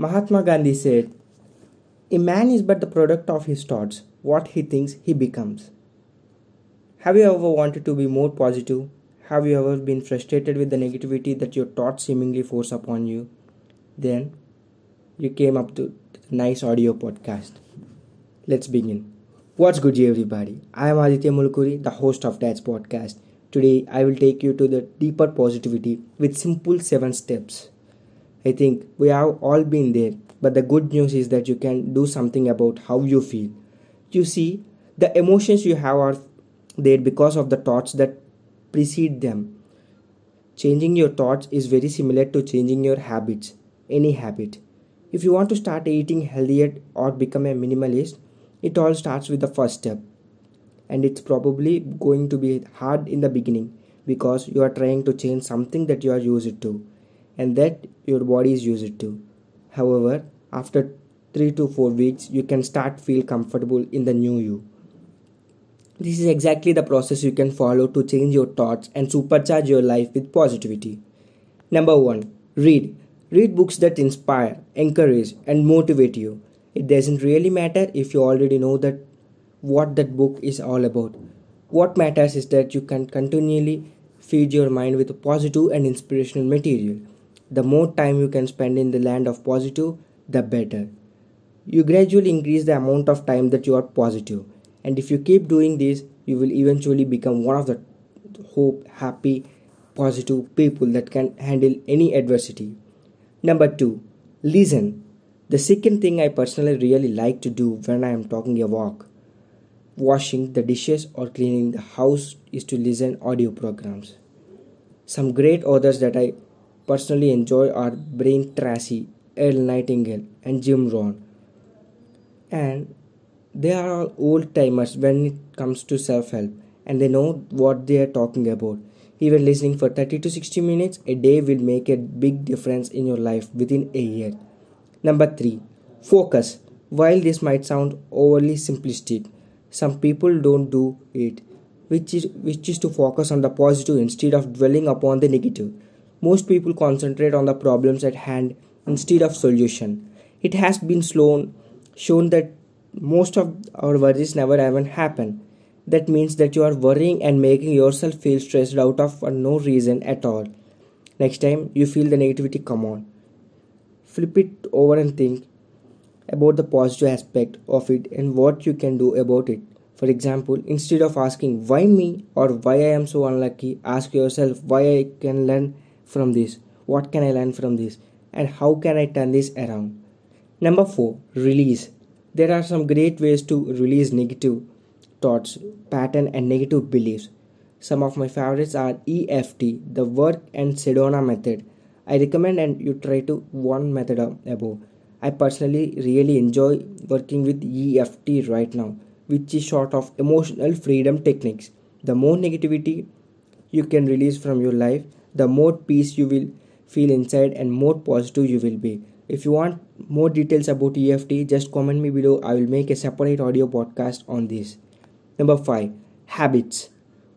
Mahatma Gandhi said, A man is but the product of his thoughts. What he thinks, he becomes. Have you ever wanted to be more positive? Have you ever been frustrated with the negativity that your thoughts seemingly force upon you? Then you came up to nice audio podcast. Let's begin. What's good, everybody? I am Aditya Mulkuri, the host of Dad's podcast. Today, I will take you to the deeper positivity with simple seven steps. I think we have all been there, but the good news is that you can do something about how you feel. You see, the emotions you have are there because of the thoughts that precede them. Changing your thoughts is very similar to changing your habits, any habit. If you want to start eating healthier or become a minimalist, it all starts with the first step. And it's probably going to be hard in the beginning because you are trying to change something that you are used to and that your body is used to. However, after 3 to 4 weeks, you can start feel comfortable in the new you. This is exactly the process you can follow to change your thoughts and supercharge your life with positivity. Number 1. Read. Read books that inspire, encourage, and motivate you. It doesn't really matter if you already know that what that book is all about. What matters is that you can continually feed your mind with positive and inspirational material. The more time you can spend in the land of positive, the better. You gradually increase the amount of time that you are positive, and if you keep doing this, you will eventually become one of the hope, happy, positive people that can handle any adversity. Number two, listen. The second thing I personally really like to do when I am talking a walk, washing the dishes or cleaning the house is to listen audio programs. Some great authors that I personally enjoy are Brian Tracy, Earl Nightingale, and Jim Rohn. And they are all old timers when it comes to self help and they know what they are talking about. Even listening for 30 to 60 minutes a day will make a big difference in your life within a year. Number 3. Focus. While this might sound overly simplistic, some people don't do it, which is, which is to focus on the positive instead of dwelling upon the negative. Most people concentrate on the problems at hand instead of solution. It has been shown, that most of our worries never even happen. That means that you are worrying and making yourself feel stressed out of for no reason at all. Next time you feel the negativity come on flip it over and think about the positive aspect of it and what you can do about it. For example, instead of asking why me or why I am so unlucky, ask yourself why I can learn from this, what can I learn from this, and how can I turn this around. Number 4 Release. There are some great ways to release negative thoughts, pattern, and negative beliefs. Some of my favorites are EFT, the work and Sedona method I recommend and you try to one method above. I personally really enjoy working with EFT right now, which is short of emotional freedom techniques. The more negativity you can release from your life, the more peace you will feel inside and more positive you will be. If you want more details about EFT, just comment me below. I will make a separate audio podcast on this. Number 5. Habits.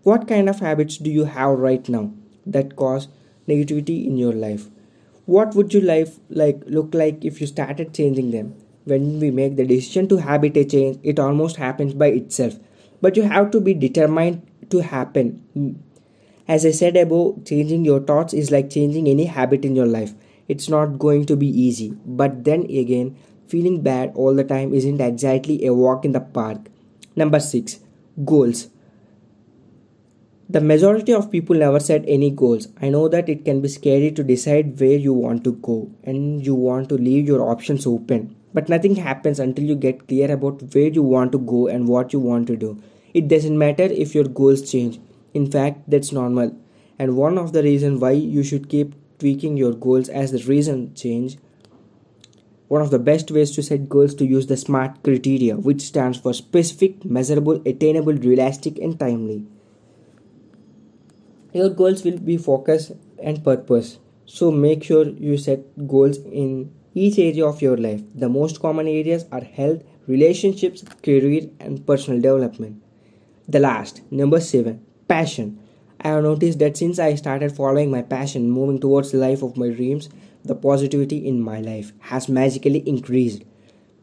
What kind of habits do you have right now that cause negativity in your life what would your life like look like if you started changing them when we make the decision to habit a change it almost happens by itself but you have to be determined to happen as i said above changing your thoughts is like changing any habit in your life it's not going to be easy but then again feeling bad all the time isn't exactly a walk in the park number 6 goals the majority of people never set any goals. I know that it can be scary to decide where you want to go and you want to leave your options open. But nothing happens until you get clear about where you want to go and what you want to do. It doesn't matter if your goals change. In fact, that's normal. And one of the reasons why you should keep tweaking your goals as the reason change one of the best ways to set goals to use the SMART criteria, which stands for specific, measurable, attainable, realistic, and timely. Your goals will be focus and purpose. So make sure you set goals in each area of your life. The most common areas are health relationships career and personal development. The last number 7 passion I have noticed that since I started following my passion, moving towards the life of my dreams, the positivity in my life has magically increased.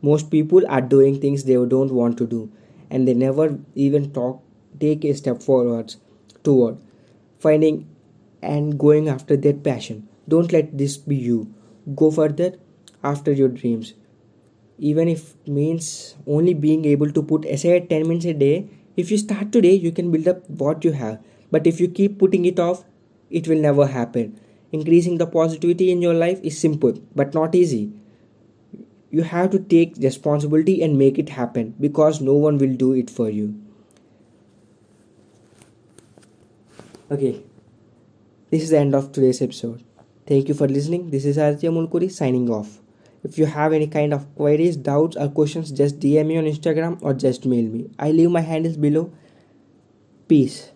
Most people are doing things they don't want to do, and they never even talk, take a step forwards toward finding and going after their passion. Don't let this be you. Go further after your dreams. Even if it means only being able to put aside 10 minutes a day, if you start today, you can build up what you have. But if you keep putting it off, it will never happen. Increasing the positivity in your life is simple but not easy. You have to take responsibility and make it happen because no one will do it for you. Okay, this is the end of today's episode. Thank you for listening. This is Aditya Mulkuri signing off. If you have any kind of queries, doubts, or questions, just DM me on Instagram or just mail me. I leave my handles below. Peace.